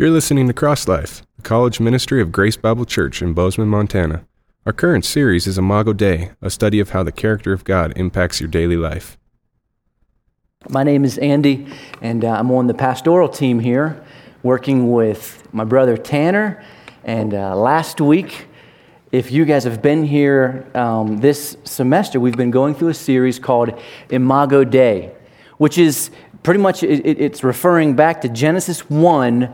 You're listening to Cross Life, the college ministry of Grace Bible Church in Bozeman, Montana. Our current series is Imago Dei, a study of how the character of God impacts your daily life. My name is Andy, and uh, I'm on the pastoral team here, working with my brother Tanner. And uh, last week, if you guys have been here um, this semester, we've been going through a series called Imago Dei, which is pretty much it, it's referring back to Genesis 1 that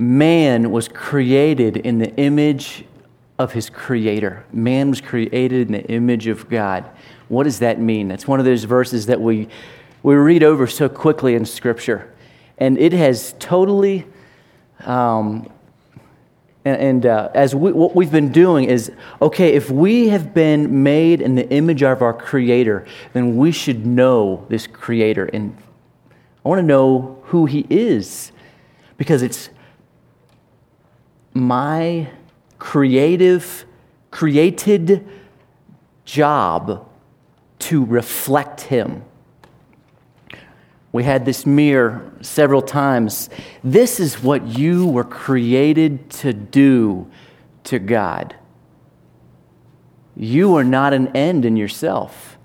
man was created in the image of his creator. Man was created in the image of God. What does that mean? That's one of those verses that we, we read over so quickly in Scripture. And it has totally, um, and, and uh, as we, what we've been doing is okay, if we have been made in the image of our Creator, then we should know this Creator. And I want to know who He is because it's my creative, created job to reflect Him. We had this mirror several times. This is what you were created to do to God. You are not an end in yourself,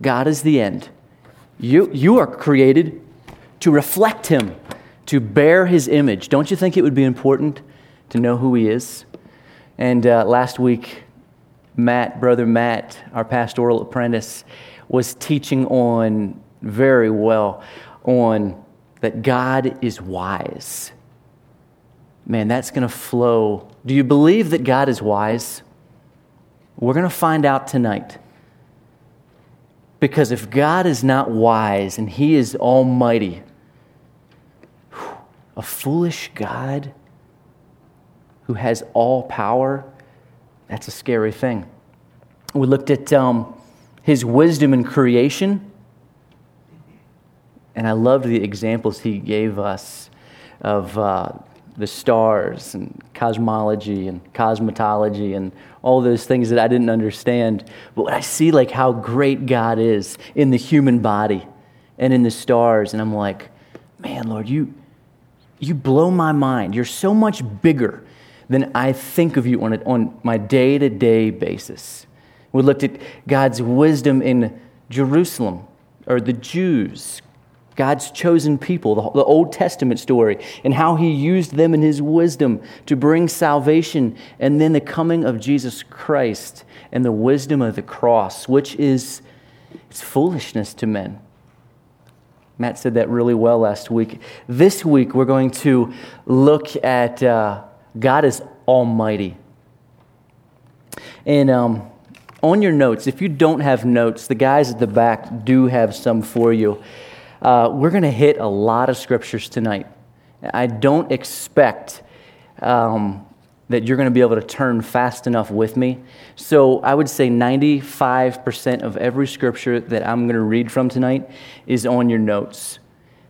God is the end. You, you are created to reflect Him, to bear His image. Don't you think it would be important to know who He is? And uh, last week, Matt, brother Matt, our pastoral apprentice, was teaching on very well on that God is wise. Man, that's going to flow. Do you believe that God is wise? We're going to find out tonight. Because if God is not wise and He is almighty, a foolish God who has all power, that's a scary thing. We looked at um, His wisdom in creation and I loved the examples he gave us of uh, the stars and cosmology and cosmetology and all those things that I didn't understand. But I see like how great God is in the human body and in the stars, and I'm like, man, Lord, you, you blow my mind. You're so much bigger than I think of you on, a, on my day to day basis. We looked at God's wisdom in Jerusalem, or the Jews, God's chosen people, the, the, Old Testament story, and how he used them in his wisdom to bring salvation, and then the coming of Jesus Christ and the wisdom of the cross, which is it's foolishness to men. Matt said that really well last week. This week, we're going to look at uh, God is Almighty. And um, on your notes, if you don't have notes, the guys at the back do have some for you. Uh, we're going to hit a lot of scriptures tonight. I don't expect um, that you're going to be able to turn fast enough with me. So I would say 95% of every scripture that I'm going to read from tonight is on your notes.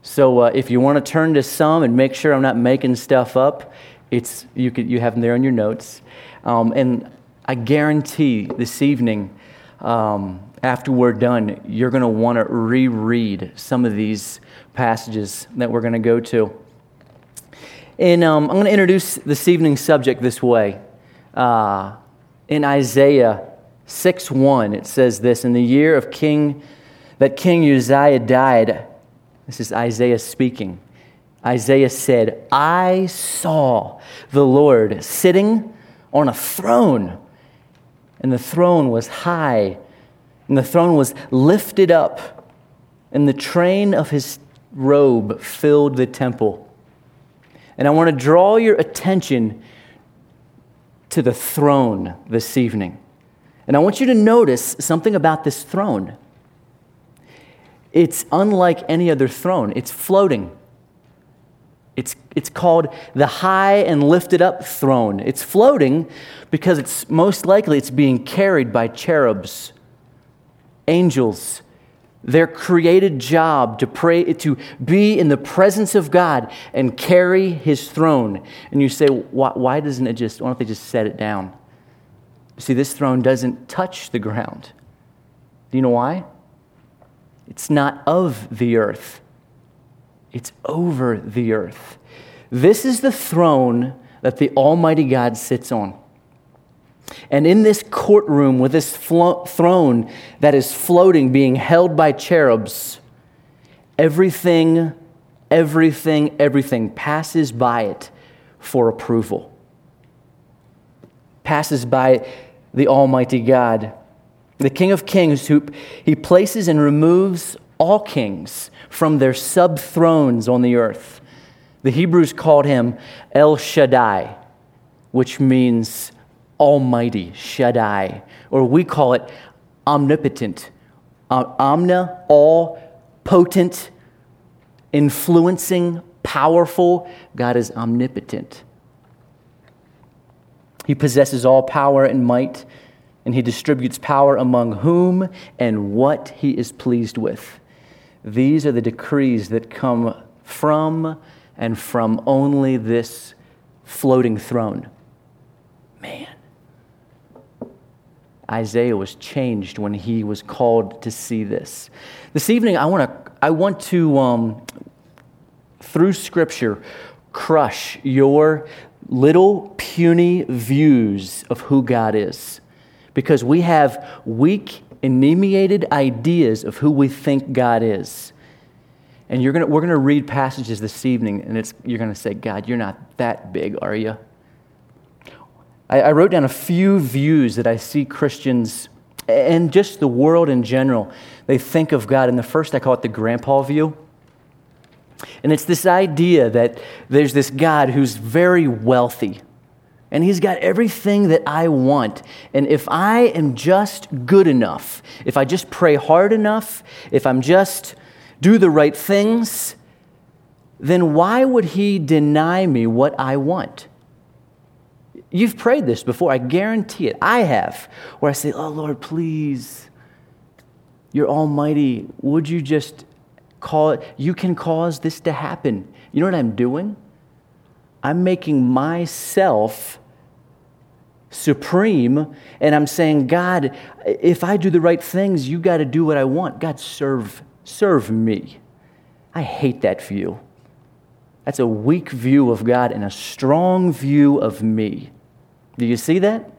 So uh, if you want to turn to some and make sure I'm not making stuff up, it's, you, could, you have them there on your notes. Um, and I guarantee this evening, um, after we're done, you're going to want to reread some of these passages that we're going to go to. And um, I'm going to introduce this evening's subject this way. Uh, in Isaiah 6 1, it says this In the year of King, that King Uzziah died, this is Isaiah speaking. Isaiah said, I saw the Lord sitting on a throne, and the throne was high and the throne was lifted up, and the train of his robe filled the temple. And I want to draw your attention to the throne this evening. And I want you to notice something about this throne. It's unlike any other throne, it's floating. It's, it's called the high and lifted up throne. It's floating because it's most likely it's being carried by cherubs angels. Their created job to pray to be in the presence of god and carry his throne. And you say why, why doesn't it just why don't they just set it down? See this throne doesn't touch the ground. Do you know why? It's not of the earth it's over the earth. This is the throne that the Almighty God sits on. And in this courtroom with this flo- throne that is floating, being held by cherubs, everything, everything, everything passes by it for approval. Passes by the Almighty God. The King of Kings, who he places and removes all kings from their sub thrones on the earth. The Hebrews called him El Shaddai, which means Almighty, Shaddai, or we call it omnipotent. Omna, all potent, influencing, powerful. God is omnipotent. He possesses all power and might, and he distributes power among whom and what he is pleased with. These are the decrees that come from and from only this floating throne. Man. Isaiah was changed when he was called to see this. This evening, I want to, I want to um, through Scripture, crush your little puny views of who God is. Because we have weak anemiated ideas of who we think God is. And you're gonna, we're going to read passages this evening, and it's, you're going to say, God, you're not that big, are you? I, I wrote down a few views that I see Christians and just the world in general, they think of God. And the first, I call it the grandpa view. And it's this idea that there's this God who's very wealthy and he's got everything that I want. And if I am just good enough, if I just pray hard enough, if I'm just do the right things, then why would he deny me what I want? You've prayed this before, I guarantee it. I have, where I say, Oh Lord, please, you're almighty. Would you just call it? You can cause this to happen. You know what I'm doing? I'm making myself supreme, and I'm saying, God, if I do the right things, you got to do what I want. God, serve, serve me. I hate that view. That's a weak view of God and a strong view of me. Do you see that?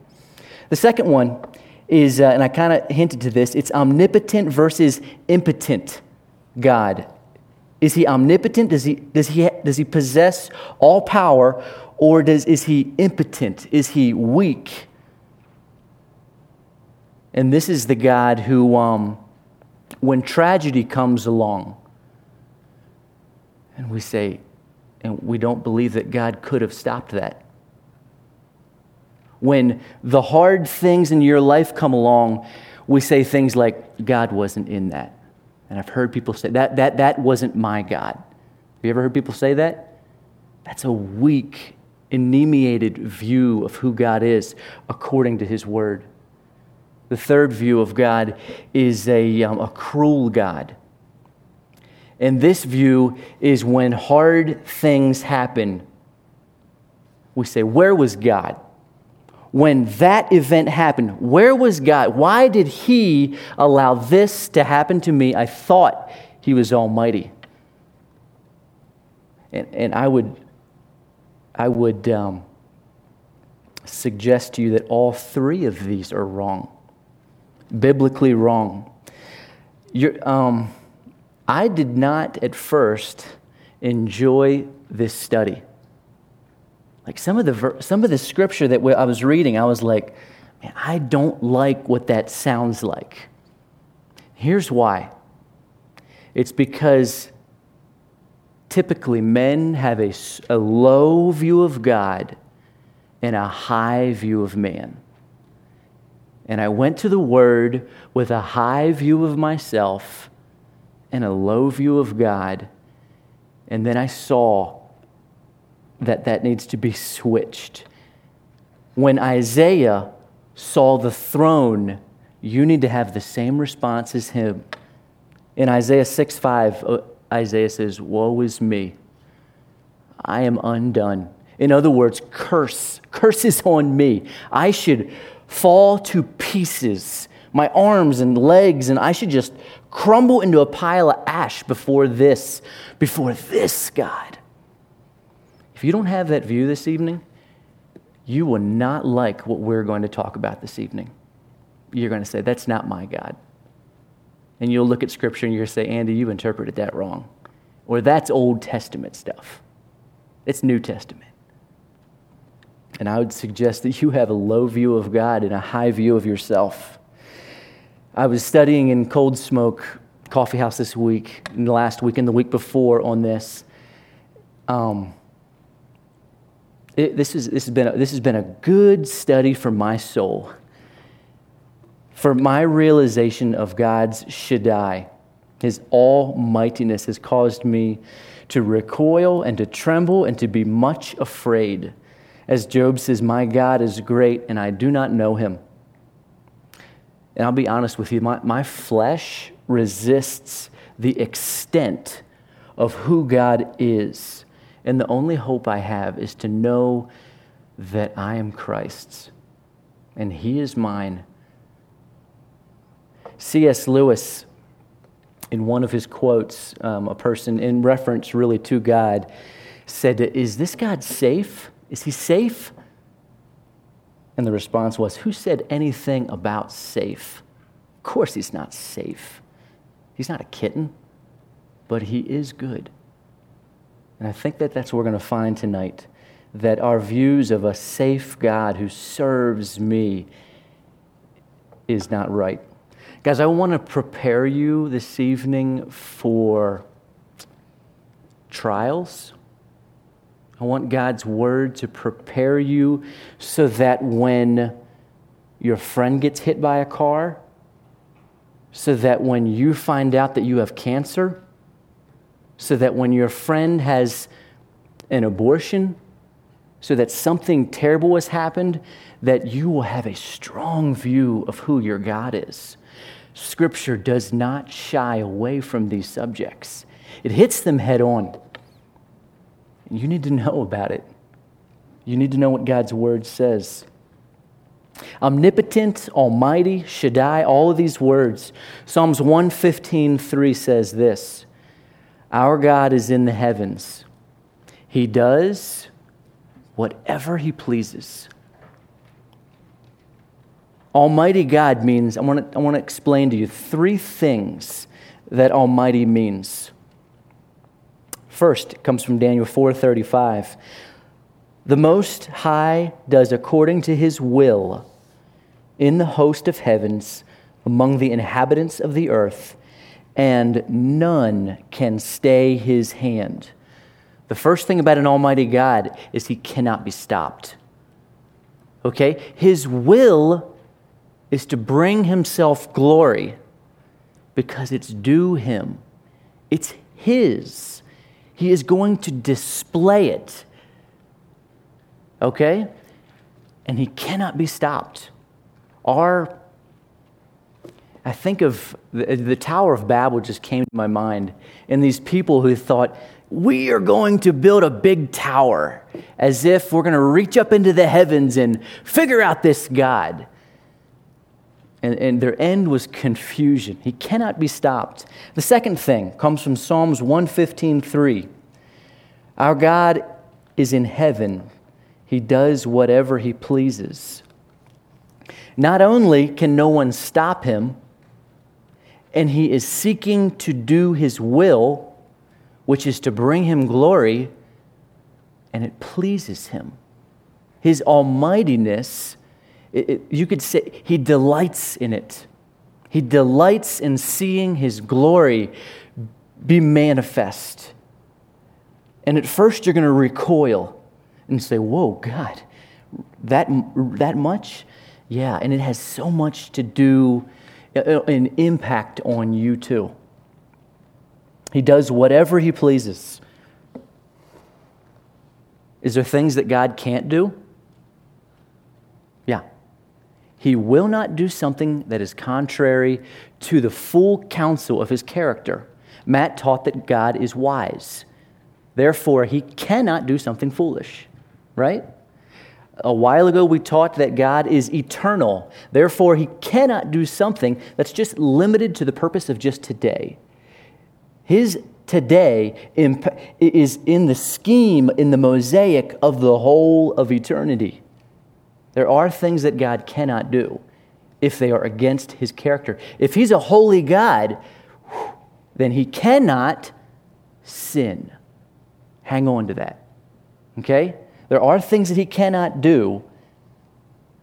The second one is, uh, and I kind of hinted to this, it's omnipotent versus impotent God. Is he omnipotent? Does he, does he, does he possess all power? Or does, is he impotent? Is he weak? And this is the God who, um, when tragedy comes along, and we say, and we don't believe that God could have stopped that. When the hard things in your life come along, we say things like, God wasn't in that. And I've heard people say, that, that, that wasn't my God. Have you ever heard people say that? That's a weak anemiated view of who God is according to His Word. The third view of God is a, um, a cruel God. And this view is when hard things happen, we say, Where was God? When that event happened, where was God? Why did He allow this to happen to me? I thought He was Almighty. And, and I would I would um, suggest to you that all three of these are wrong, biblically wrong. Um, I did not at first enjoy this study. Like some of the some of the scripture that I was reading, I was like, man, I don't like what that sounds like. Here's why. It's because typically men have a, a low view of God and a high view of man. And I went to the Word with a high view of myself and a low view of God. And then I saw that that needs to be switched. When Isaiah saw the throne, you need to have the same response as him. In Isaiah 6 5, uh, Isaiah says, Woe is me. I am undone. In other words, curse. Curse is on me. I should fall to pieces, my arms and legs, and I should just crumble into a pile of ash before this, before this God. If you don't have that view this evening, you will not like what we're going to talk about this evening. You're going to say, That's not my God. And you'll look at Scripture and to say, Andy, you interpreted that wrong. Or that's Old Testament stuff. It's New Testament. And I would suggest that you have a low view of God and a high view of yourself. I was studying in Cold Smoke Coffee House this week, and last week, and the week before on this. Um, it, this, is, this, has been a, this has been a good study for my soul, for my realization of God's Shaddai. His almightiness has caused me to recoil and to tremble and to be much afraid. As Job says, My God is great and I do not know him. And I'll be honest with you, my, my flesh resists the extent of who God is and the only hope I have is to know that I am Christ's and He is mine. C.S. Lewis, in one of his quotes, um, a person in reference really to God, said, Is this God safe? Is He safe? And the response was, Who said anything about safe? Of course, He's not safe. He's not a kitten, but He is good. And I think that that's what we're going to find tonight that our views of a safe God who serves me is not right. Guys, I want to prepare you this evening for trials. I want God's word to prepare you so that when your friend gets hit by a car, so that when you find out that you have cancer, so that when your friend has an abortion, so that something terrible has happened, that you will have a strong view of who your God is. Scripture does not shy away from these subjects, it hits them head on. You need to know about it. You need to know what God's word says. Omnipotent, Almighty, Shaddai, all of these words. Psalms 115:3 says this our God is in the heavens. He does whatever He pleases. Almighty God means, I want to, I want to explain to you three things that Almighty means. First, it comes from Daniel 4:35. The Most High does according to his will in the host of heavens among the inhabitants of the earth and none can stay his hand. The first thing about an almighty God is he cannot be stopped. Okay? His will is to bring himself glory because it's due him. It's his. He is going to display it. Okay? And he cannot be stopped. Our I think of the, the, Tower of Babel just came to my mind, and these people who thought, we are going to build a big tower as if we're going to reach up into the heavens and figure out this God. And, and their end was confusion. He cannot be stopped. The second thing comes from Psalms 115.3. Our God is in heaven. He does whatever he pleases. Not only can no one stop him, and he is seeking to do his will, which is to bring him glory, and it pleases him. His almightiness, it, it, you could say, he delights in it. He delights in seeing his glory be manifest. And at first, you're going to recoil and say, Whoa, God, that, that much? Yeah, and it has so much to do uh, uh, an impact on you too. He does whatever he pleases. Is there things that God can't do? Yeah. He will not do something that is contrary to the full counsel of his character. Matt taught that God is wise. Therefore, he cannot do something foolish, right? A while ago, we taught that God is eternal. Therefore, he cannot do something that's just limited to the purpose of just today. His today is in the scheme, in the mosaic of the whole of eternity. There are things that God cannot do if they are against his character. If he's a holy God, then he cannot sin. Hang on to that. Okay? There are things that he cannot do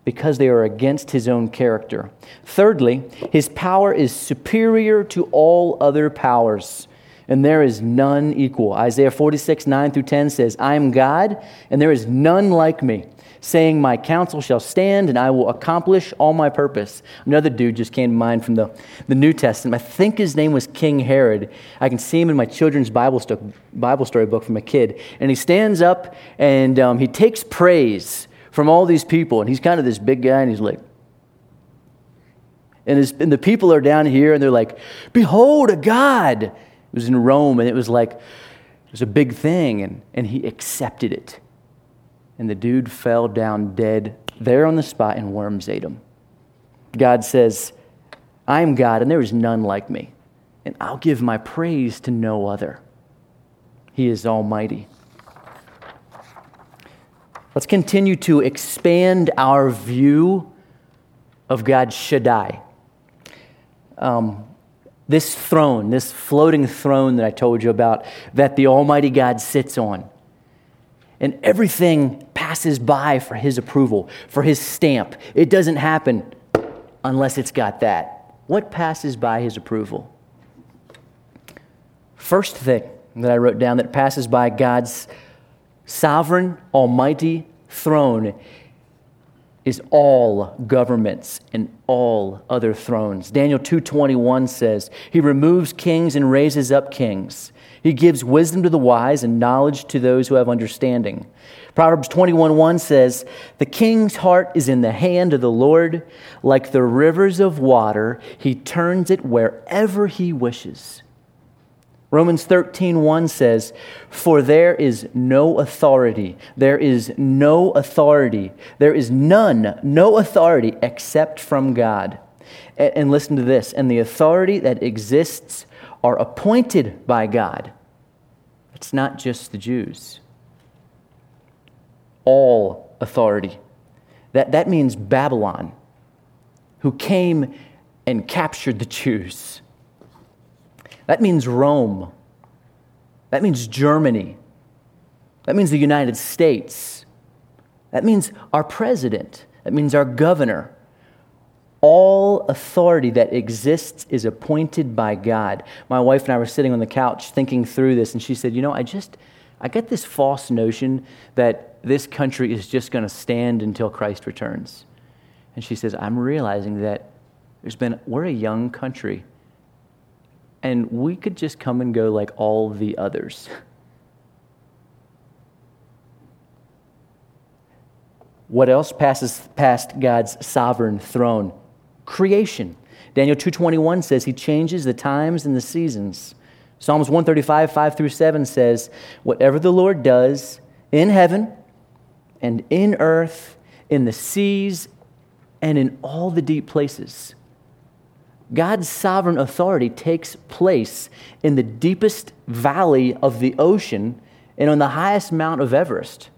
because they are against his own character. Thirdly, his power is superior to all other powers and there is none equal. Isaiah 46, 9 through 10 says, I am God, and there is none like me, saying, My counsel shall stand, and I will accomplish all my purpose. Another dude just came to mind from the, the New Testament. I think his name was King Herod. I can see him in my children's Bible, sto- Bible story book from a kid. And he stands up and um, he takes praise from all these people. And he's kind of this big guy, and he's like, and, his, and the people are down here, and they're like, Behold, a God it was in Rome, and it was like, it was a big thing, and, and he accepted it. And the dude fell down dead there on the spot, and worms ate him. God says, I am God, and there is none like me, and I'll give my praise to no other. He is almighty. Let's continue to expand our view of God Shaddai. Um, this throne, this floating throne that I told you about, that the Almighty God sits on. And everything passes by for His approval, for His stamp. It doesn't happen unless it's got that. What passes by His approval? First thing that I wrote down that passes by God's sovereign, almighty throne is all governments and all other thrones. Daniel 2:21 says, "He removes kings and raises up kings. He gives wisdom to the wise and knowledge to those who have understanding." Proverbs 21:1 says, "The king's heart is in the hand of the Lord, like the rivers of water, he turns it wherever he wishes." Romans 13, 1 says, For there is no authority, there is no authority, there is none, no authority except from God. And listen to this, and the authority that exists are appointed by God. It's not just the Jews. All authority. That, that means Babylon, who came and captured the Jews that means Rome. That means Germany. That means the United States. That means our president. That means our governor. All authority that exists is appointed by God. My wife and I were sitting on the couch thinking through this, and she said, You know, I just, I get this false notion that this country is just going to stand until Christ returns. And she says, I'm realizing that there's been, we're a young country and we could just come and go like all the others. What else passes past God's sovereign throne? Creation. Daniel 2:21 says he changes the times and the seasons. Psalms 135, 5 through 7 says, Whatever the Lord does in heaven and in earth, in the seas, and in all the deep places, God's sovereign authority takes place in the deepest valley of the ocean and on the highest mount of Everest.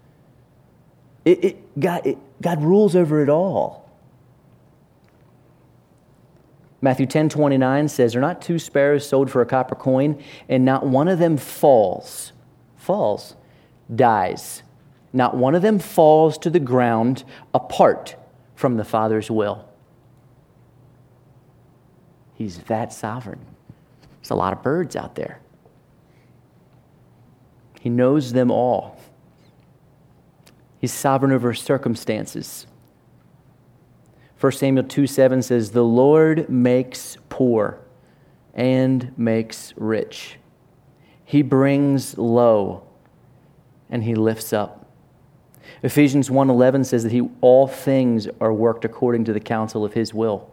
It, it, God, it, God rules over it all. Matthew 10 29 says, Are not two sparrows sold for a copper coin, and not one of them falls, falls, dies. Not one of them falls to the ground apart from the Father's will. He's that sovereign. There's a lot of birds out there. He knows them all. He's sovereign over circumstances. 1 Samuel 2 7 says, The Lord makes poor and makes rich. He brings low and he lifts up. Ephesians 1:11 says that he all things are worked according to the counsel of his will.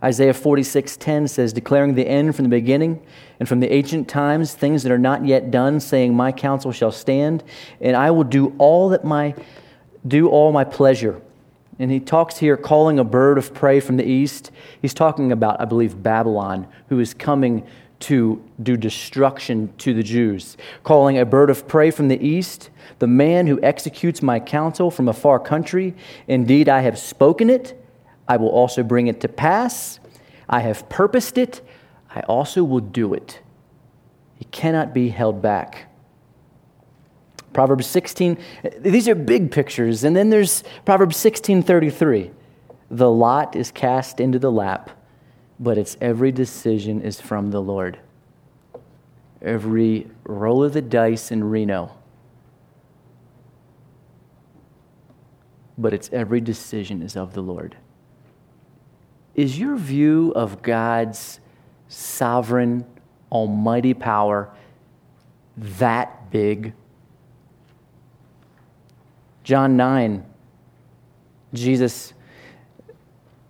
Isaiah 46:10 says, declaring the end from the beginning and from the ancient times, things that are not yet done, saying, My counsel shall stand, and I will do all that my do all my pleasure. And he talks here calling a bird of prey from the east. He's talking about, I believe, Babylon, who is coming to do destruction to the Jews. Calling a bird of prey from the east, the man who executes my counsel from a far country. Indeed, I have spoken it. I will also bring it to pass. I have purposed it. I also will do it. He cannot be held back. Proverbs 16, these are big pictures. And then there's Proverbs 16:33. The lot is cast into the lap, but its every decision is from the Lord. Every roll of the dice in Reno, but its every decision is of the Lord. Is your view of God's sovereign, almighty power that big? John 9, Jesus,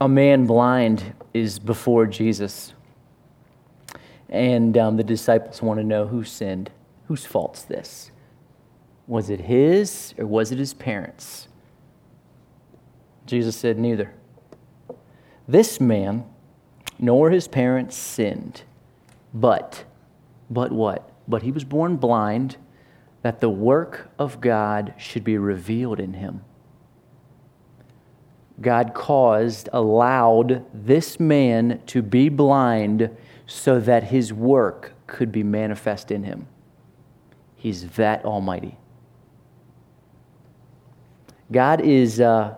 a man blind is before Jesus. And um, the disciples want to know who sinned. Whose fault's this? Was it his or was it his parents? Jesus said, Neither. This man nor his parents sinned, but, but what? But he was born blind that the work of God should be revealed in him. God caused, allowed this man to be blind so that his work could be manifest in him. He's that almighty. God is, uh,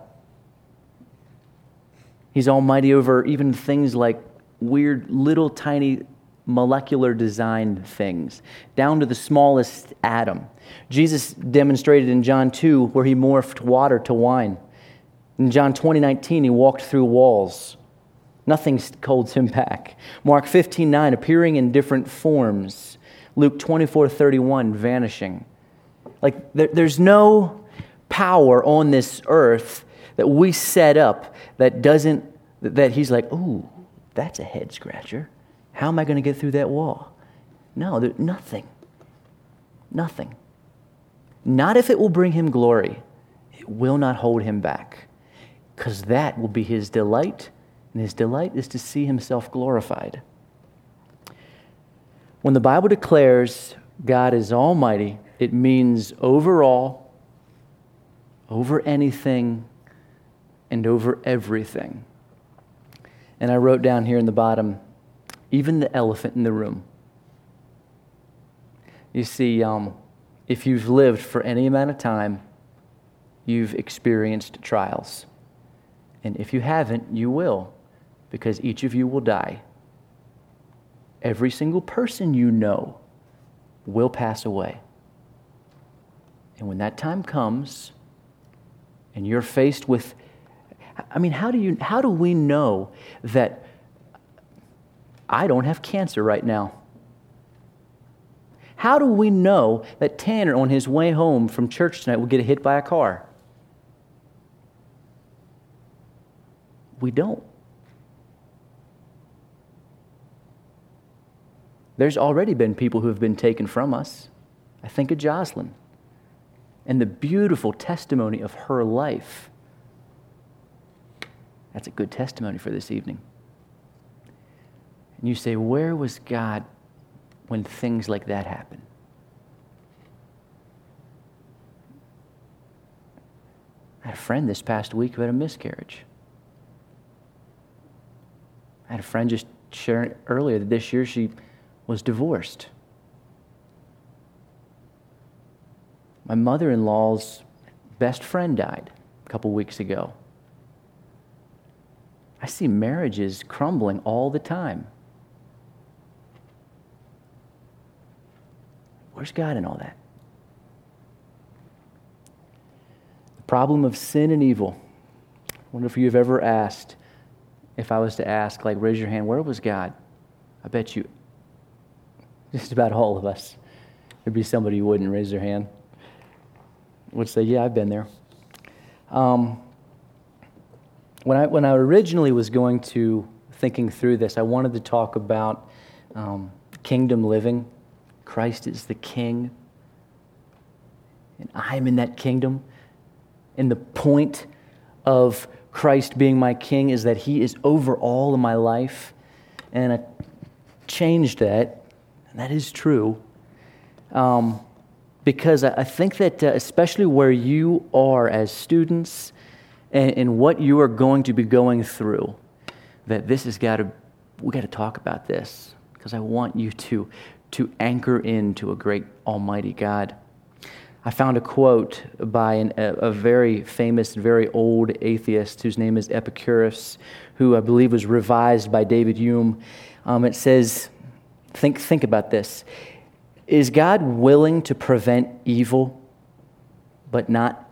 he's almighty over even things like weird little tiny molecular design things, down to the smallest atom. Jesus demonstrated in John 2 where he morphed water to wine. In John 20, 19, he walked through walls. Nothing holds him back. Mark 15, 9, appearing in different forms. Luke 24, 31, vanishing. Like, there, there's no power on this earth that we set up that doesn't, that he's like, ooh, that's a head scratcher. How am I going to get through that wall? No, there's nothing. Nothing. Not if it will bring him glory. It will not hold him back. Because that will be his delight, and his delight is to see himself glorified. When the Bible declares God is almighty, it means overall, over anything, and over everything. And I wrote down here in the bottom, even the elephant in the room. You see, um, if you've lived for any amount of time, you've experienced trials. And if you haven't, you will, because each of you will die. Every single person you know will pass away. And when that time comes, and you're faced with, I mean, how do, you, how do we know that I don't have cancer right now? How do we know that Tanner, on his way home from church tonight, will get hit by a car? We don't. There's already been people who have been taken from us. I think of Jocelyn and the beautiful testimony of her life. That's a good testimony for this evening. And you say, Where was God when things like that happen. I had a friend this past week who had a miscarriage. I had a friend just sharing earlier that this year she was divorced. My mother in law's best friend died a couple weeks ago. I see marriages crumbling all the time. Where's God in all that? The problem of sin and evil. I wonder if you've ever asked, if I was to ask, like, raise your hand, where was God? I bet you, just about all of us, there'd be somebody who wouldn't raise their hand, would say, yeah, I've been there. Um, when, I, when I originally was going to thinking through this, I wanted to talk about um, kingdom living Christ is the king, and I'm in that kingdom. And the point of Christ being my king is that he is over all of my life. And I changed that, and that is true. Um, because I think that, uh, especially where you are as students and, and what you are going to be going through, that this has got to, we got to talk about this because I want you to, to anchor into a great Almighty God. I found a quote by an, a, a, very famous, very old atheist whose name is Epicurus, who I believe was revised by David Hume. Um, it says, think, think about this. Is God willing to prevent evil, but not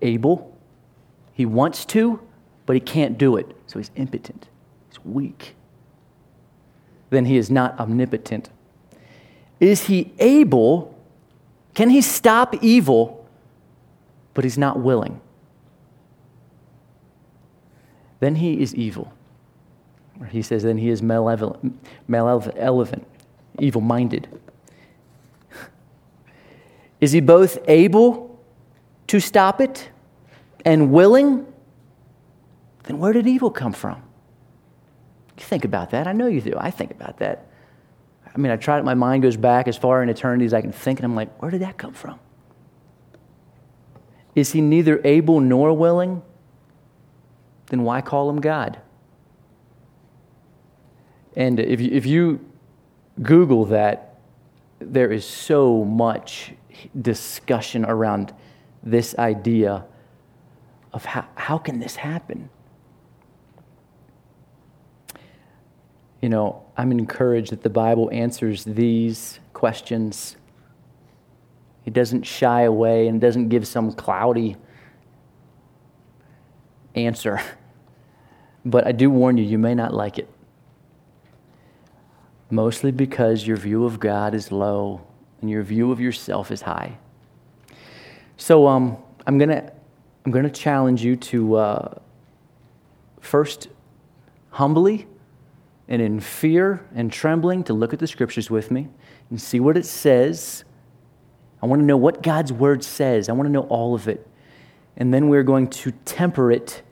able? He wants to, but he can't do it. So he's impotent, he's weak. Then he is not omnipotent. Is he able? Can he stop evil, but he's not willing? Then he is evil. Or he says, then he is malevolent, malevolent evil minded. Is he both able to stop it and willing? Then where did evil come from? You think about that. I know you do. I think about that. I mean, I try it, my mind goes back as far in eternity as I can think, and I'm like, where did that come from? Is he neither able nor willing? Then why call him God? And if you, if you Google that, there is so much discussion around this idea of how, how can this happen? You know, I'm encouraged that the Bible answers these questions. It doesn't shy away and doesn't give some cloudy answer. But I do warn you, you may not like it. Mostly because your view of God is low and your view of yourself is high. So um, I'm going to I'm to challenge you to uh, first humbly and in fear and trembling to look at the scriptures with me and see what it says. I want to know what God's word says. I want to know all of it. And then we're going to temper it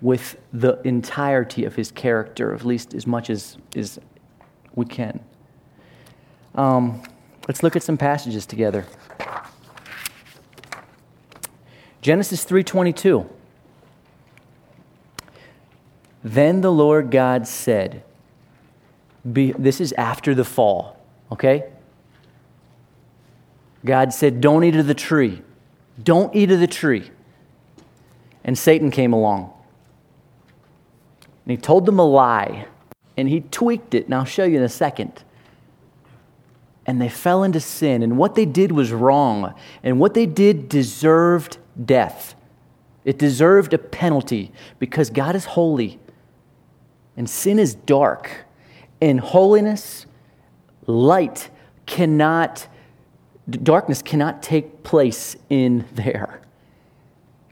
with the entirety of his character, at least as much as, as we can. Um, let's look at some passages together. Genesis 3:22 then the Lord God said, This is after the fall, okay? God said, Don't eat of the tree. Don't eat of the tree. And Satan came along. And he told them a lie. And he tweaked it. And I'll show you in a second. And they fell into sin. And what they did was wrong. And what they did deserved death. It deserved a penalty because God is holy and sin is dark. In holiness, light cannot, darkness cannot take place in there.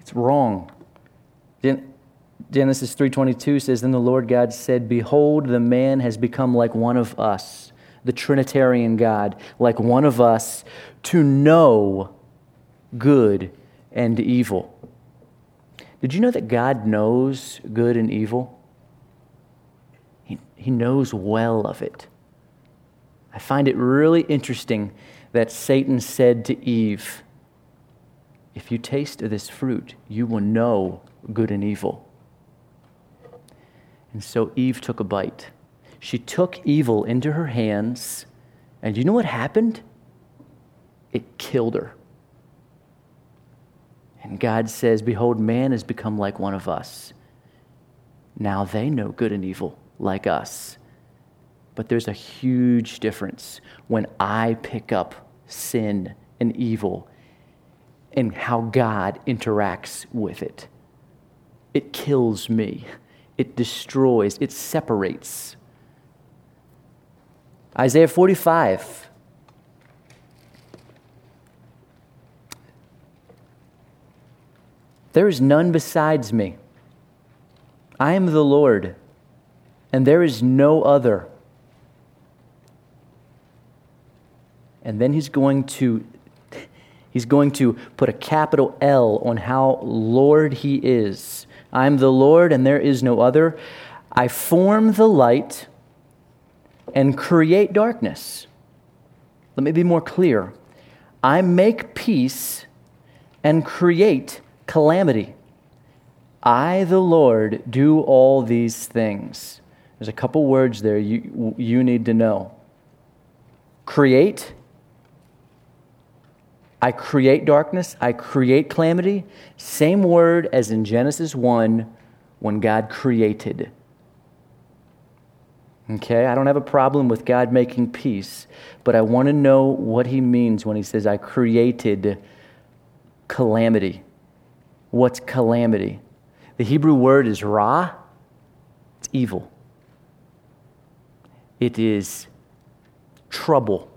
It's wrong. Genesis 3:22 says then the Lord God said behold the man has become like one of us the trinitarian God like one of us to know good and evil. Did you know that God knows good and evil? He knows well of it. I find it really interesting that Satan said to Eve, If you taste of this fruit, you will know good and evil. And so Eve took a bite. She took evil into her hands, and you know what happened? It killed her. And God says, Behold, man has become like one of us. Now they know good and evil like us. But there's a huge difference when I pick up sin and evil and how God interacts with it. It kills me, it destroys, it separates. Isaiah 45. There is none besides me. I am the Lord and there is no other. And then he's going to He's going to put a capital L on how Lord he is. I'm the Lord and there is no other. I form the light and create darkness. Let me be more clear. I make peace and create calamity. I, the Lord, do all these things. There's a couple words there you, you need to know. Create I create darkness, I create calamity. Same word as in Genesis 1 when God created. Okay, I don't have a problem with God making peace, but I want to know what he means when he says, I created calamity. What's calamity? The Hebrew word is ra, it's evil, it is trouble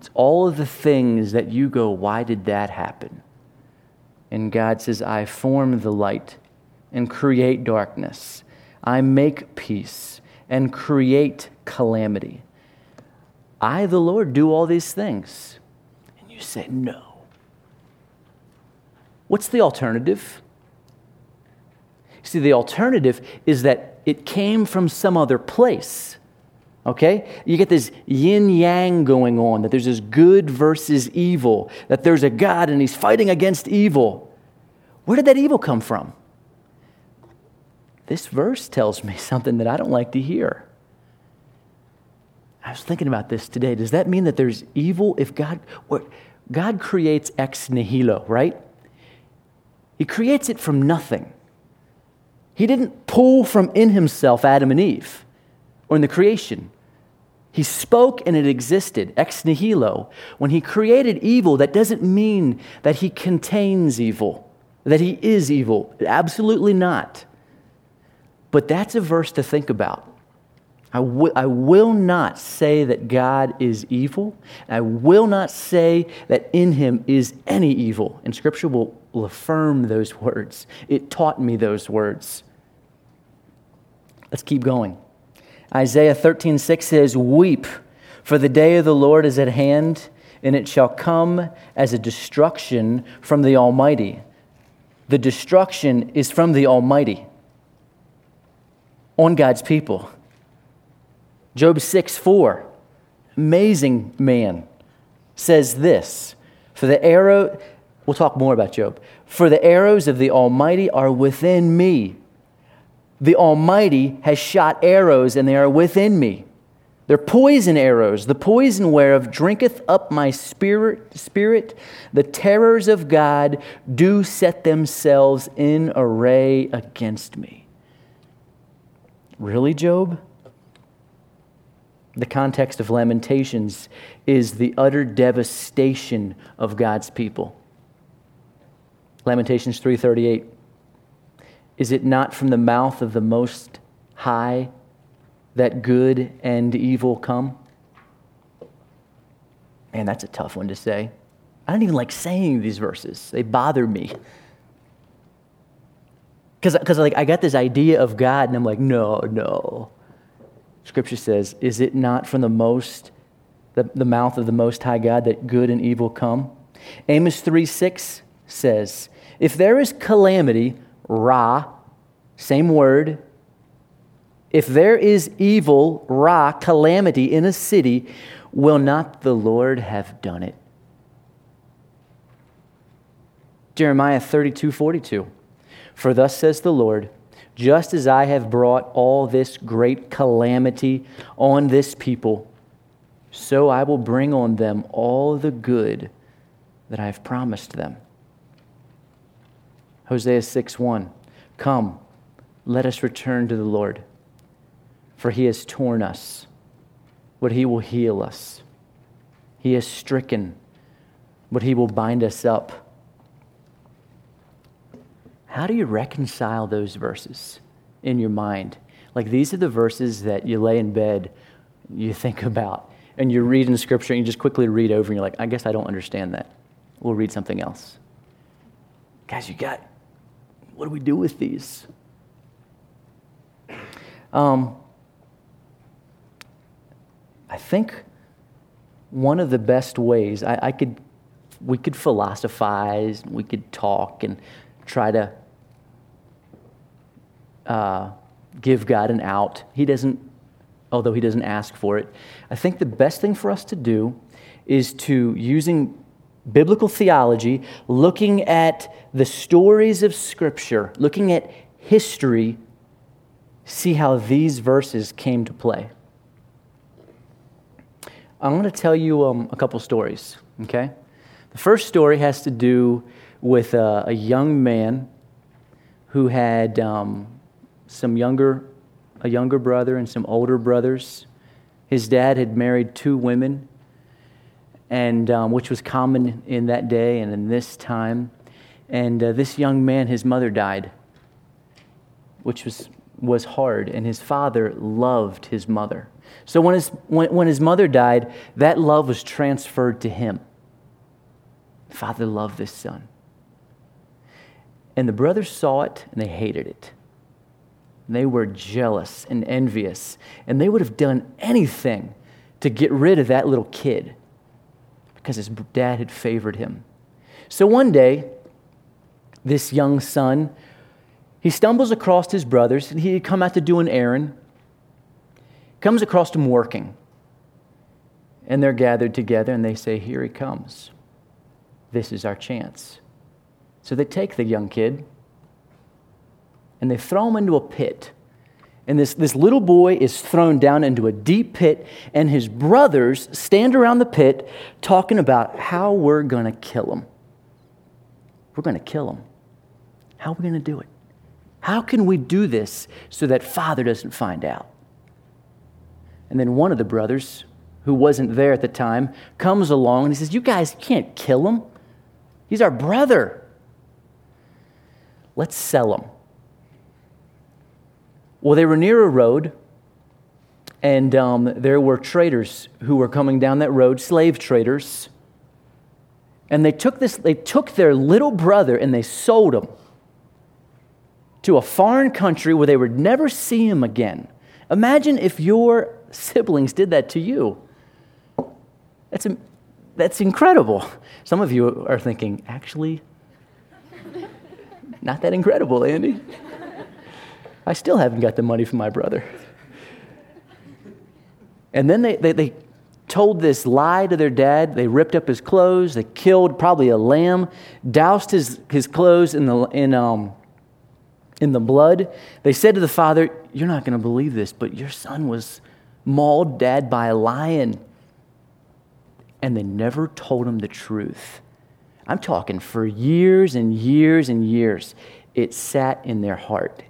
it's all of the things that you go, why did that happen? And God says, I form the light and create darkness. I make peace and create calamity. I, the Lord, do all these things. And you say, No. What's the alternative? See, the alternative is that it came from some other place. Okay? You get this yin yang going on, that there's this good versus evil, that there's a God and he's fighting against evil. Where did that evil come from? This verse tells me something that I don't like to hear. I was thinking about this today. Does that mean that there's evil if God what God creates ex nihilo, right? He creates it from nothing. He didn't pull from in himself Adam and Eve or in the creation. He spoke and it existed, ex nihilo. When he created evil, that doesn't mean that he contains evil, that he is evil. Absolutely not. But that's a verse to think about. I, w- I will not say that God is evil. I will not say that in him is any evil. And Scripture will, will affirm those words. It taught me those words. Let's keep going. Isaiah 13, 6 says, Weep, for the day of the Lord is at hand, and it shall come as a destruction from the Almighty. The destruction is from the Almighty on God's people. Job 6, 4, amazing man, says this For the arrow, we'll talk more about Job. For the arrows of the Almighty are within me the Almighty has shot arrows, and they are within me. They're poison arrows, the poison whereof drinketh up my spirit, spirit. The terrors of God do set themselves in array against me. Really, Job? The context of Lamentations is the utter devastation of God's people. Lamentations 338. Is it not from the mouth of the Most High that good and evil come? Man, that's a tough one to say. I don't even like saying these verses, they bother me. Because like, I got this idea of God, and I'm like, no, no. Scripture says, Is it not from the most, the, the mouth of the Most High God that good and evil come? Amos 3 6 says, If there is calamity, Ra, same word. If there is evil, Ra, calamity in a city, will not the Lord have done it? Jeremiah 32 42. For thus says the Lord, just as I have brought all this great calamity on this people, so I will bring on them all the good that I have promised them. Hosea 6 1. Come, let us return to the Lord, for he has torn us, but he will heal us. He has stricken, but he will bind us up. How do you reconcile those verses in your mind? Like these are the verses that you lay in bed, you think about, and you read in Scripture, and you just quickly read over, and you're like, I guess I don't understand that. We'll read something else. Guys, you got what do we do with these? Um, I think one of the best ways, I, I, could, we could philosophize, we could talk and try to uh, give God an out. He doesn't, although He doesn't ask for it. I think the best thing for us to do is to, using biblical theology, looking at the stories of Scripture, looking at history, see how these verses came to play. I'm going to tell you um, a couple stories, okay? The first story has to do with a, a young man who had um, some younger, a younger brother and some older brothers. His dad had married two women, and um, which was common in that day and in this time. And uh, this young man, his mother died, which was was hard, and his father loved his mother. So when his, when, when his mother died, that love was transferred to him. Father loved this son. And the brothers saw it and they hated it. They were jealous and envious, and they would have done anything to get rid of that little kid because his dad had favored him. So one day, this young son, he stumbles across his brothers, and he had come out to do an errand comes across them working. And they're gathered together and they say, Here he comes. This is our chance. So they take the young kid and they throw him into a pit. And this, this little boy is thrown down into a deep pit, and his brothers stand around the pit talking about how we're going to kill him. We're going to kill him. How are we going to do it? How can we do this so that father doesn't find out? And then one of the brothers, who wasn't there at the time, comes along and he says, You guys can't kill him. He's our brother. Let's sell him. Well, they were near a road, and um, there were traders who were coming down that road, slave traders. And they took, this, they took their little brother and they sold him to a foreign country where they would never see him again. Imagine if your siblings did that to you. That's, that's incredible. Some of you are thinking, actually, not that incredible, Andy. I still haven't got the money from my brother. And then they, they, they, told this lie to their dad. They ripped up his clothes. They killed probably a lamb, doused his, his clothes in the, in, um, in the blood. They said to the father, You're not going to believe this, but your son was mauled dead by a lion. And they never told him the truth. I'm talking for years and years and years. It sat in their heart.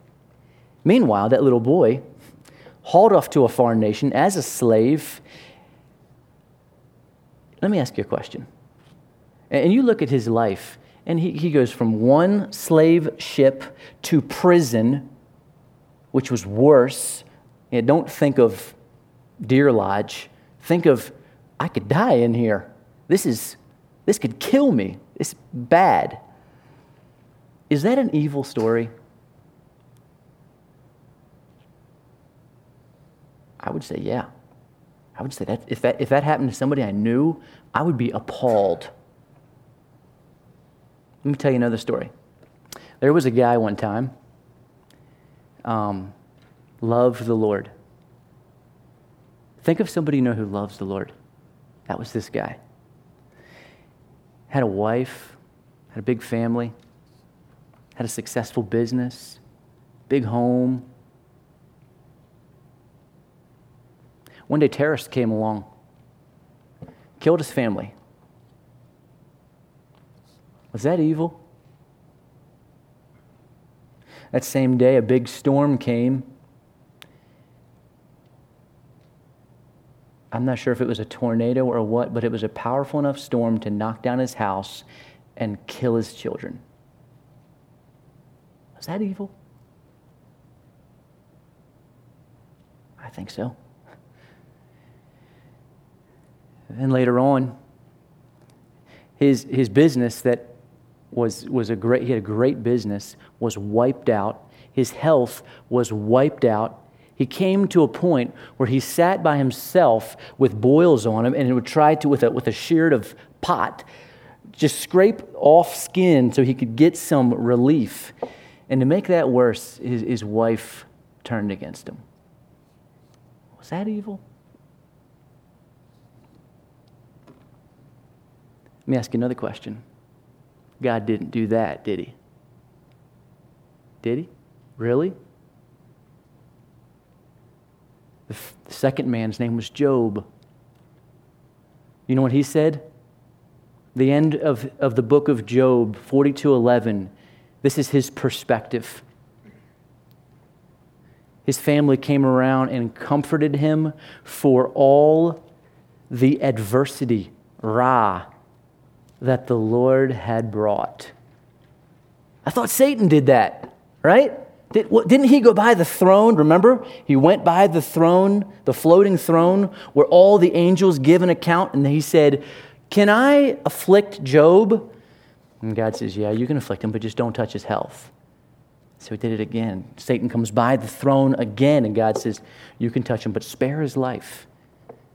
Meanwhile, that little boy, hauled off to a foreign nation as a slave. Let me ask you a question. And you look at his life, and he, he goes from one slave ship to prison, which was worse. And don't think of Deer Lodge, think of, I could die in here. This is, this could kill me. It's bad. Is that an evil story? I would say, yeah. I would say that if that, if that happened to somebody I knew, I would be appalled. Let me tell you another story. There was a guy one time, um, loved the Lord. Think of somebody you know who loves the Lord. That was this guy. Had a wife, had a big family, had a successful business, big home. One day, terrorists came along, killed his family. Was that evil? That same day, a big storm came I'm not sure if it was a tornado or what, but it was a powerful enough storm to knock down his house and kill his children. Was that evil? I think so. And later on, his, his business that was, was a great, he had a great business, was wiped out. His health was wiped out he came to a point where he sat by himself with boils on him and he would try to, with a, with a sheared of pot, just scrape off skin so he could get some relief. And to make that worse, his, his wife turned against him. Was that evil? Let me ask you another question. God didn't do that, did he? Did he? Really? The, f- the second man's name was Job. You know what he said? The end of, of the book of Job, 4211. This is his perspective. His family came around and comforted him for all the adversity, Ra, that the Lord had brought. I thought Satan did that, right? Did, not he go by the throne? Remember? He went by the throne, the floating throne, where all the angels give an account, and he said, Can I afflict Job? And God says, Yeah, you can afflict him, but just don't touch his health. So he did it again. Satan comes by the throne again, and God says, You can touch him, but spare his life.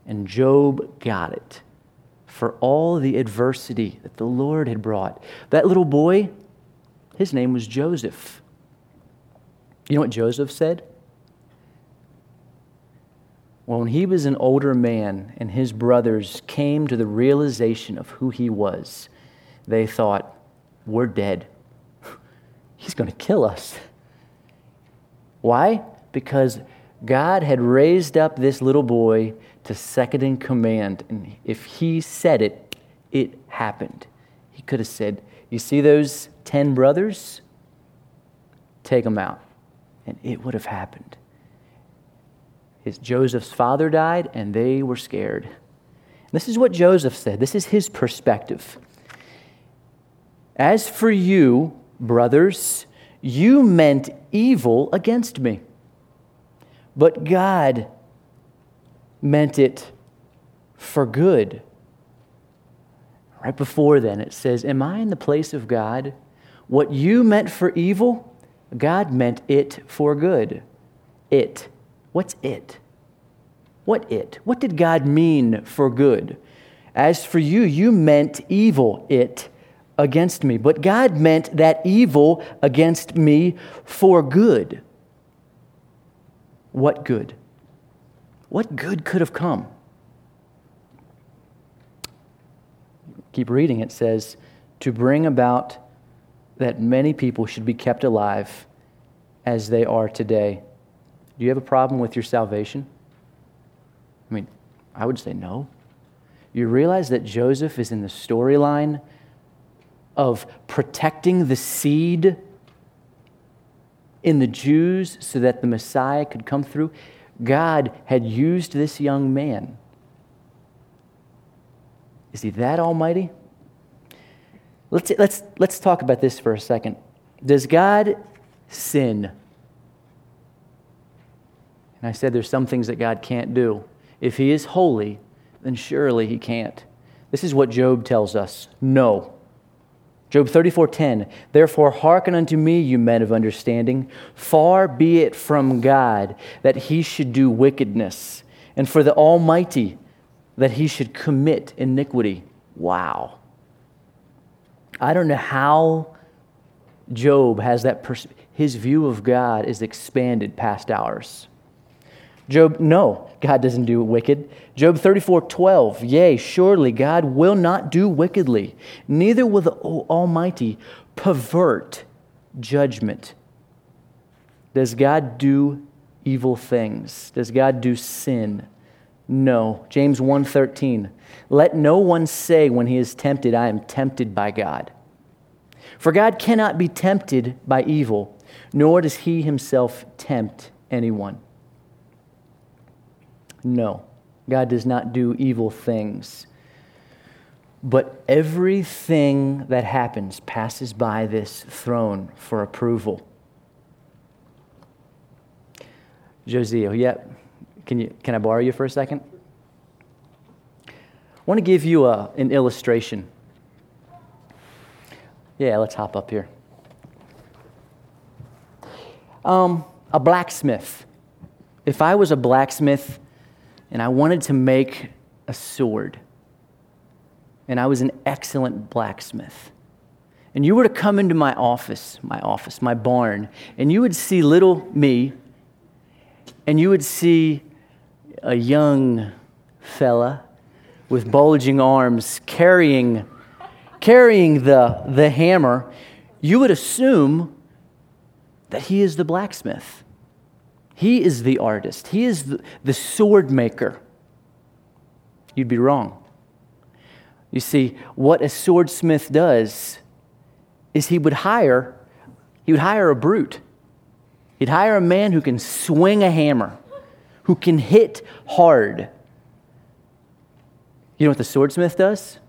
And Job got it for all the adversity that the Lord had brought. That little boy, his name was Joseph. You know what Joseph said? Well, when he was an older man and his brothers came to the realization of who he was, they thought, We're dead. He's going to kill us. Why? Because God had raised up this little boy to second in command. And if he said it, it happened. He could have said, You see those 10 brothers? Take them out and it would have happened. His, Joseph's father died, and they were scared. This is what Joseph said. This is his perspective. As for you, brothers, you meant evil against me, but God meant it for good. Right before then, it says, Am I in the place of God? What you meant for evil, God meant it for good. It. What's it? What it? What did God mean for good? As for you, you meant evil, it, against me. But God meant that evil against me for good. What good? What good could have come? Keep reading. It says, to bring about that many people should be kept alive as they are today. Do you have a problem with your salvation? I mean, I would say no. You realize that Joseph is in the storyline of protecting the seed in the Jews so that the Messiah could come through. God had used this young man. Is he that almighty? Let's, let's, let's talk about this for a second. Does God sin? And I said there's some things that God can't do. If He is holy, then surely He can't. This is what Job tells us no. Job 34:10 Therefore hearken unto me you men of understanding. Far be it from God that he should do wickedness and for the almighty that he should commit iniquity. Wow. I don't know how Job has that, pers- his view of God is expanded past ours. Job, no, God doesn't do wicked. Job 34 12, yea, surely God will not do wickedly, neither will the Almighty pervert judgment. Does God do evil things? Does God do sin? No. James 1:13. Let no one say when he is tempted, I am tempted by God. For God cannot be tempted by evil, nor does he himself tempt anyone. No. God does not do evil things. But everything that happens passes by this throne for approval. Josiah, yeah, can, you, can I borrow you for a second? I want to give you a, an illustration. Yeah, let's hop up here. Um, a blacksmith. If I was a blacksmith and I wanted to make a sword, and I was an excellent blacksmith, and you were to come into my office, my office, my barn, and you would see little me, and you would see a young fella with bulging arms carrying, carrying the, the hammer, you would assume that he is the blacksmith. He is the artist. He is the, the sword maker. You'd be wrong. You see, what a swordsmith does is he would hire, he would hire a brute. He'd hire a man who can swing a hammer, who can hit hard. You know what the swordsmith does?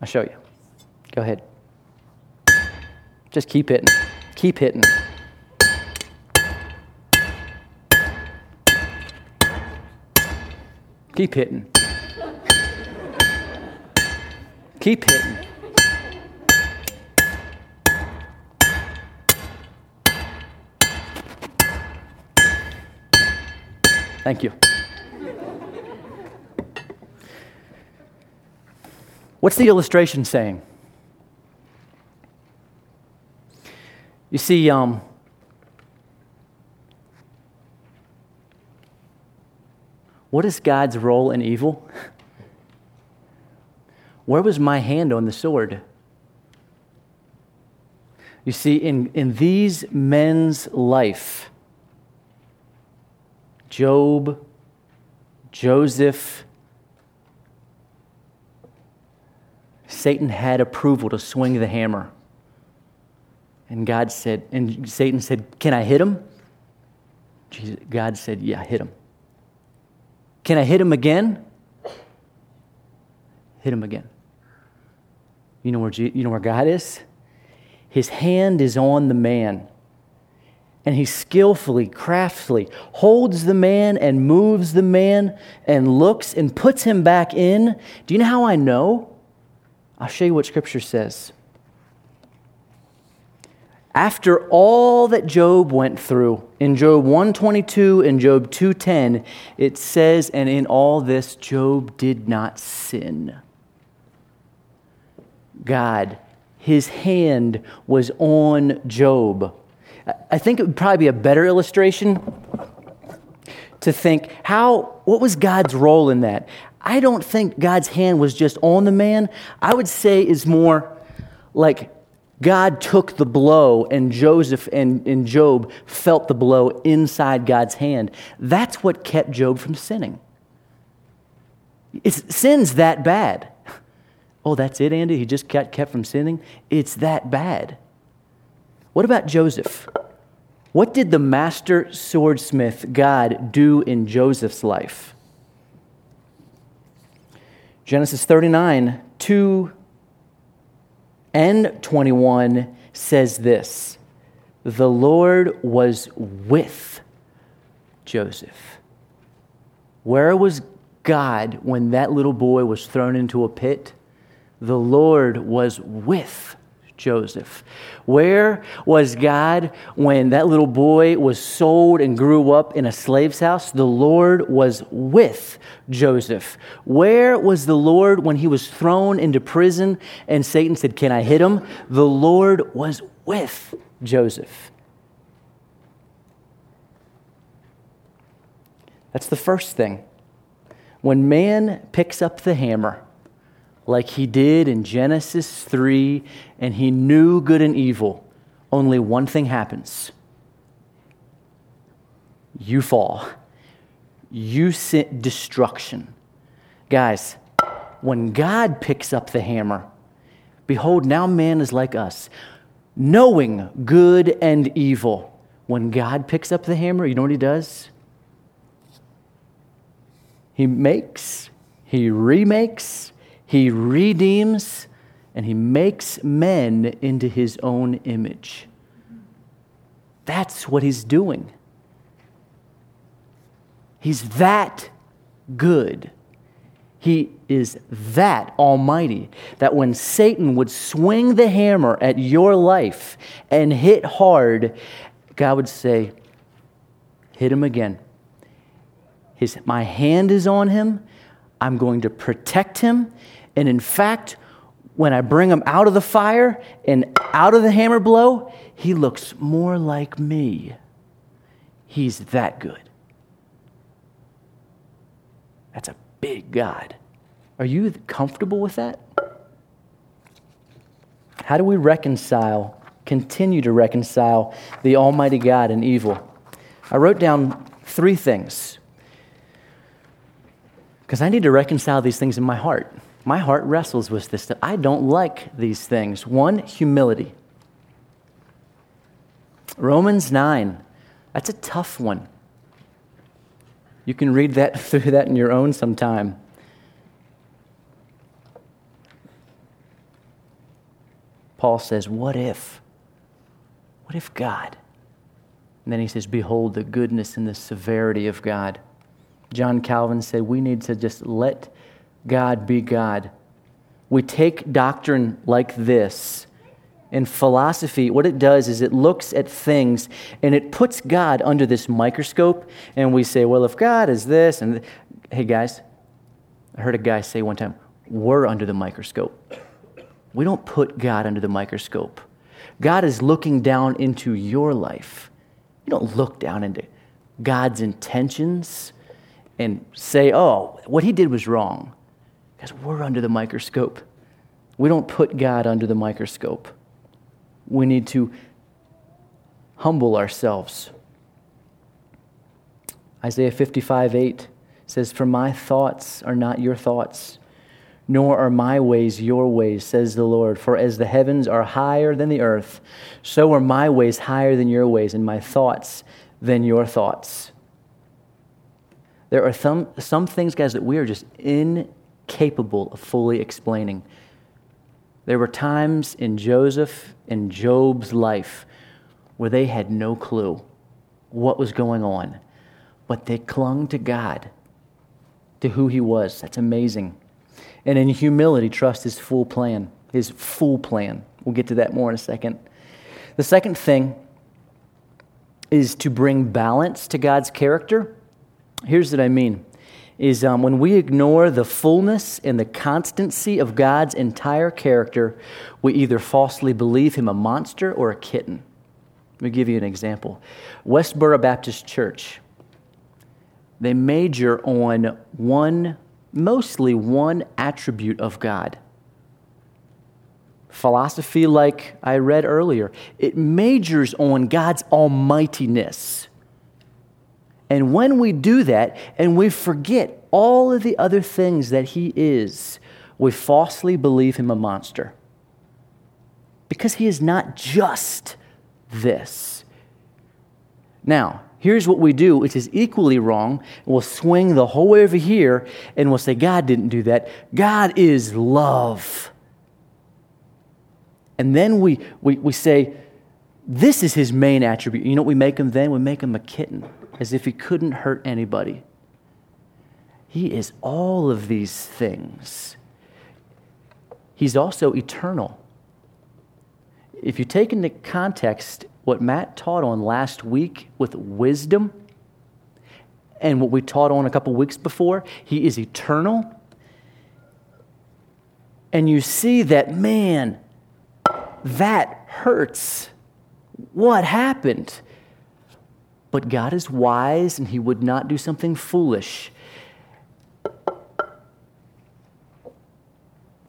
I'll show you. Go ahead. Just keep hitting. Keep hitting. Keep hitting. Keep hitting. Thank you. What's the illustration saying? You see, um, what is God's role in evil? Where was my hand on the sword? You see, in, in these men's life, Job, Joseph, Satan had approval to swing the hammer. And God said, and Satan said, Can I hit him? Jesus, God said, Yeah, hit him. Can I hit him again? Hit him again. You know where, you know where God is? His hand is on the man. And he skillfully, craftily holds the man and moves the man and looks and puts him back in. Do you know how I know? I'll show you what Scripture says. After all that Job went through, in Job 122 and Job 210, it says, and in all this, Job did not sin. God, his hand was on Job. I think it would probably be a better illustration to think how what was God's role in that? I don't think God's hand was just on the man. I would say is more like God took the blow and Joseph and, and Job felt the blow inside God's hand. That's what kept Job from sinning. It's, sin's that bad. Oh, that's it, Andy? He just got kept from sinning? It's that bad. What about Joseph? What did the master swordsmith God do in Joseph's life? Genesis 39, 2 and 21 says this The Lord was with Joseph. Where was God when that little boy was thrown into a pit? The Lord was with Joseph? Where was God when that little boy was sold and grew up in a slave's house? The Lord was with Joseph. Where was the Lord when he was thrown into prison and Satan said, Can I hit him? The Lord was with Joseph. That's the first thing. When man picks up the hammer, like he did in Genesis 3, and he knew good and evil, only one thing happens you fall. You sit destruction. Guys, when God picks up the hammer, behold, now man is like us, knowing good and evil. When God picks up the hammer, you know what he does? He makes, he remakes, he redeems and he makes men into his own image. That's what he's doing. He's that good. He is that almighty that when Satan would swing the hammer at your life and hit hard, God would say, Hit him again. His, my hand is on him. I'm going to protect him And in fact, when I bring him out of the fire and out of the hammer blow, he looks more like me. He's that good. That's a big God. Are you comfortable with that? How do we reconcile, continue to reconcile the Almighty God and evil? I wrote down three things because I need to reconcile these things in my heart. My heart wrestles with this stuff. I don't like these things. One, humility. Romans 9, that's a tough one. You can read that through that in your own sometime. Paul says, What if? What if God? And then he says, Behold the goodness and the severity of God. John Calvin said, We need to just let God be God. We take doctrine like this. In philosophy, what it does is it looks at things and it puts God under this microscope, and we say, Well, if God is this, and hey, guys, I heard a guy say one time, We're under the microscope. We don't put God under the microscope. God is looking down into your life. You don't look down into God's intentions and say, oh, what he did was wrong. Because we're under the microscope. We don't put God under the microscope. We need to humble ourselves. Isaiah 55 8 says, For my thoughts are not your thoughts nor are my ways your ways, says the Lord. For as the heavens are higher than the earth, so are my ways higher than your ways, and my thoughts than your thoughts. There are some, some things, guys, that we are just incapable of fully explaining. There were times in Joseph and Job's life where they had no clue what was going on, but they clung to God, to who He was. That's amazing and in humility trust his full plan, his full plan. We'll get to that more in a second. The second thing is to bring balance to God's character. Here's what I mean is um, when we ignore the fullness and the constancy of God's entire character, we either falsely believe him a monster or a kitten. Let me give you an example. Westboro Baptist Church, they major on one mostly one attribute of God. Philosophy, like I read earlier, it majors on God's almightiness. And when we do that and we forget all of the other things that He is, we falsely believe Him a monster. Because He is not just this. Now, Here's what we do, which is equally wrong. We'll swing the whole way over here and we'll say, God didn't do that. God is love. And then we, we, we say, this is his main attribute. You know what we make him then? We make him a kitten, as if he couldn't hurt anybody. He is all of these things. He's also eternal. If you take into context what Matt taught on last week with wisdom and what we taught on a couple weeks before. He is eternal. And you see that, man, that hurts. What happened? But God is wise and He would not do something foolish.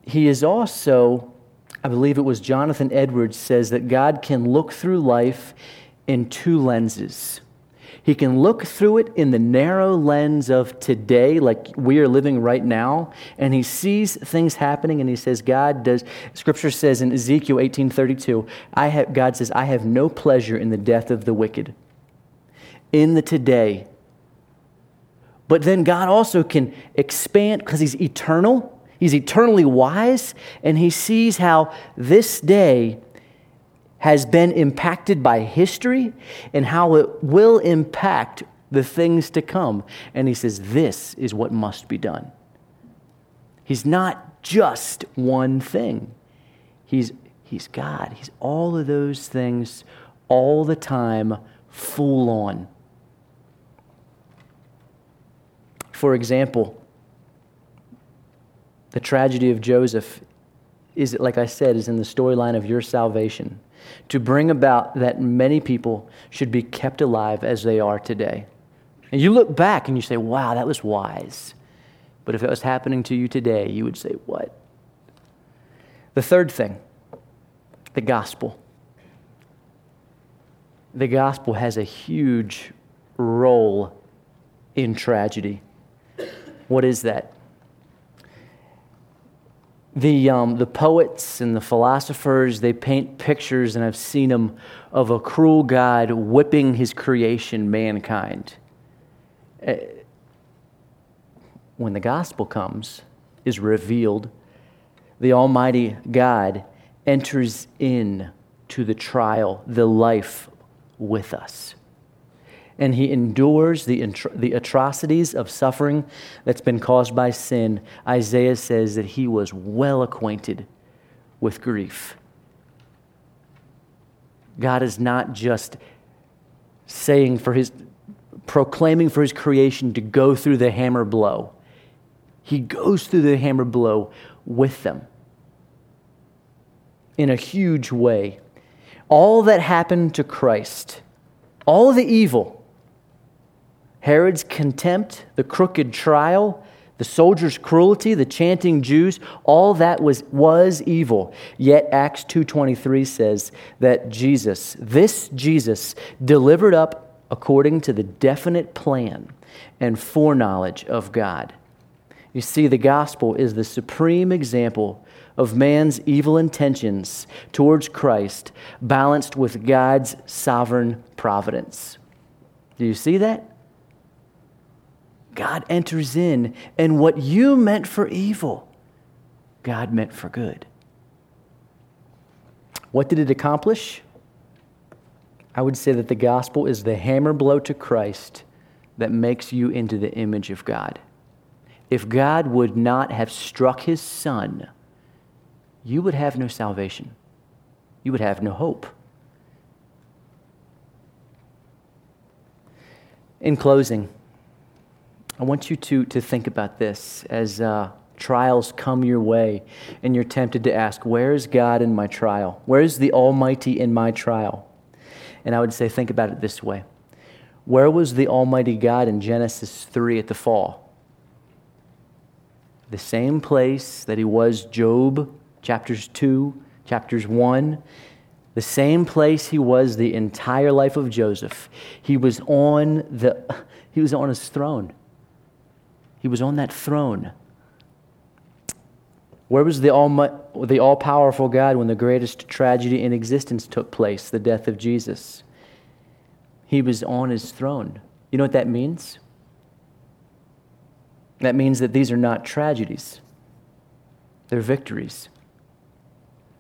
He is also I believe it was Jonathan Edwards says that God can look through life in two lenses. He can look through it in the narrow lens of today, like we are living right now, and he sees things happening and he says, God does, scripture says in Ezekiel 18:32, I have, God says, I have no pleasure in the death of the wicked. In the today. But then God also can expand because he's eternal He's eternally wise, and he sees how this day has been impacted by history and how it will impact the things to come. And he says, This is what must be done. He's not just one thing, he's, he's God. He's all of those things all the time, full on. For example, The tragedy of Joseph is, like I said, is in the storyline of your salvation to bring about that many people should be kept alive as they are today. And you look back and you say, wow, that was wise. But if it was happening to you today, you would say, what? The third thing, the gospel. The gospel has a huge role in tragedy. What is that? The, um, the poets and the philosophers, they paint pictures, and I've seen them, of a cruel God whipping his creation, mankind. Uh, when the gospel comes, is revealed, the Almighty God enters in to the trial, the life with us and he endures the, the atrocities of suffering that's been caused by sin, Isaiah says that he was well acquainted with grief. God is not just saying for his, proclaiming for his creation to go through the hammer blow. He goes through the hammer blow with them in a huge way. All that happened to Christ, all the evil, Herod's contempt, the crooked trial, the soldiers' cruelty, the chanting Jews, all that was, was evil. Yet Acts 2.23 says that Jesus, this Jesus, delivered up according to the definite plan and foreknowledge of God. You see, the gospel is the supreme example of man's evil intentions towards Christ balanced with God's sovereign providence. Do you see that? God enters in, and what you meant for evil, God meant for good. What did it accomplish? I would say that the gospel is the hammer blow to Christ that makes you into the image of God. If God would not have struck his son, you would have no salvation. You would have no hope. In closing, I want you to, to think about this as uh, trials come your way and you're tempted to ask, Where is God in my trial? Where is the Almighty in my trial? And I would say, Think about it this way Where was the Almighty God in Genesis 3 at the fall? The same place that he was Job, chapters 2, chapters 1. The same place he was the entire life of Joseph. He was on, the, he was on his throne. He was on that throne. Where was the all, the all powerful God when the greatest tragedy in existence took place, the death of Jesus? He was on his throne. You know what that means? That means that these are not tragedies, they're victories.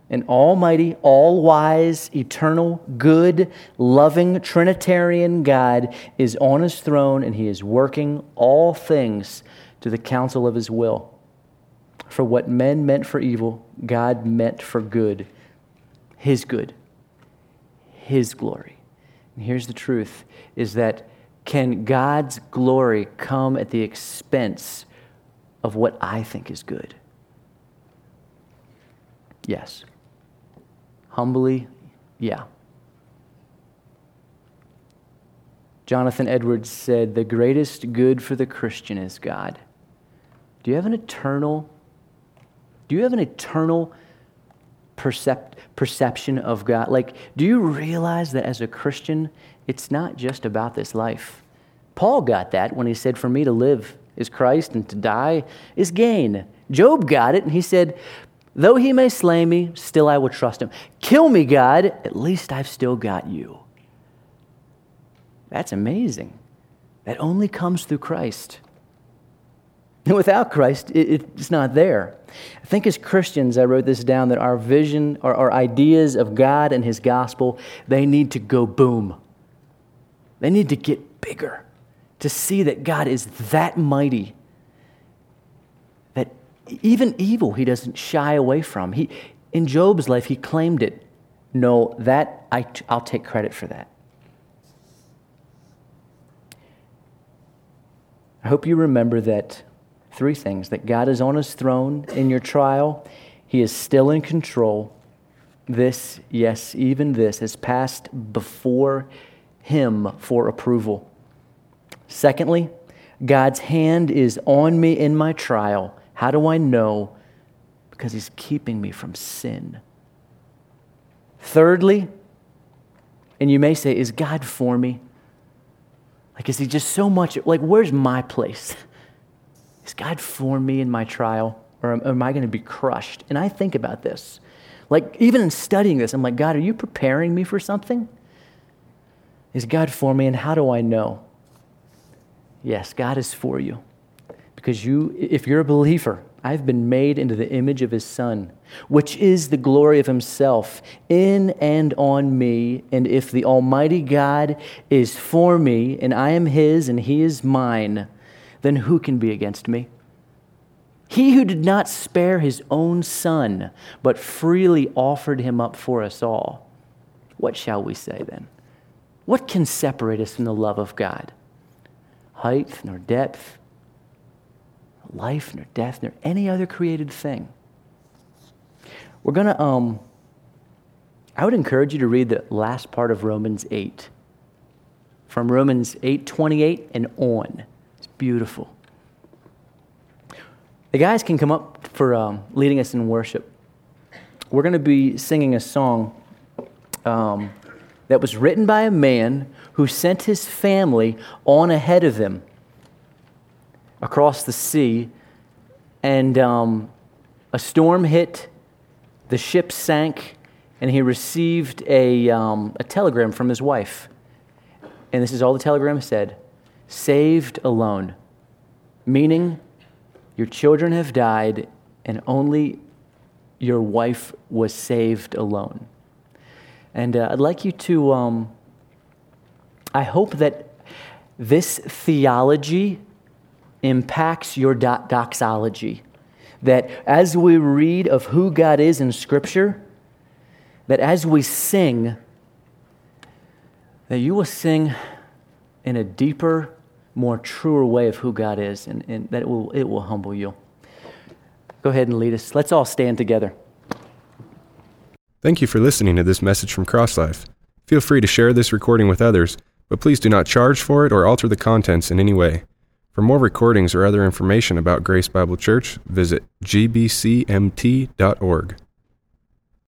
An almighty, all wise, eternal, good, loving, Trinitarian God is on his throne and he is working all things to the counsel of his will. For what men meant for evil, God meant for good. His good, his glory. And here's the truth is that can God's glory come at the expense of what I think is good? Yes. Humbly, yeah. Jonathan Edwards said, The greatest good for the Christian is God. Do you have an eternal, do you have an eternal percept, perception of God? Like, do you realize that as a Christian, it's not just about this life? Paul got that when he said, For me to live is Christ and to die is gain. Job got it and he said, Though he may slay me, still I will trust him. Kill me, God, at least I've still got you. That's amazing. That only comes through Christ. And without Christ, it's not there. I think as Christians, I wrote this down that our vision, our ideas of God and His gospel, they need to go boom. They need to get bigger to see that God is that mighty even evil, he doesn't shy away from. He, in Job's life, he claimed it. No, that I, I'll take credit for that. I hope you remember that Three things that God is on his throne in your trial, he is still in control. This, yes, even this, has passed before him for approval. Secondly, God's hand is on me in my trial. How do I know? Because he's keeping me from sin. Thirdly, and you may say, Is God for me? Like, is he just so much, like, where's my place? Is God for me in my trial? Or am, am I going to be crushed? And I think about this. Like, even in studying this, I'm like, God, are you preparing me for something? Is God for me, and how do I know? Yes, God is for you. Because you, if you're a believer, I've been made into the image of his Son, which is the glory of himself in and on me. And if the Almighty God is for me, and I am his and he is mine, then who can be against me? He who did not spare his own Son, but freely offered him up for us all. What shall we say then? What can separate us from the love of God? Height nor depth life, nor death, nor any other created thing. We're going to, um, I would encourage you to read the last part of Romans 8. From Romans 8 28 and on. It's beautiful. The guys can come up for um, leading us in worship. We're going to be singing a song um, that was written by a man who sent his family on ahead of him across the sea, and um, a storm hit, the ship sank, and he received a, um, a telegram from his wife. And this is all the telegram said saved alone, meaning your children have died, and only your wife was saved alone. And uh, I'd like you to, um, I hope that this theology impacts your do- doxology. That as we read of who God is in Scripture, that as we sing, that you will sing in a deeper, more truer way of who God is, and, and that it will, it will humble you. Go ahead and lead us. Let's all stand together. Thank you for listening to this message from CrossLife. Feel free to share this recording with others, but please do not charge for it or alter the contents in any way. For more recordings or other information about Grace Bible Church, visit gbcmt.org.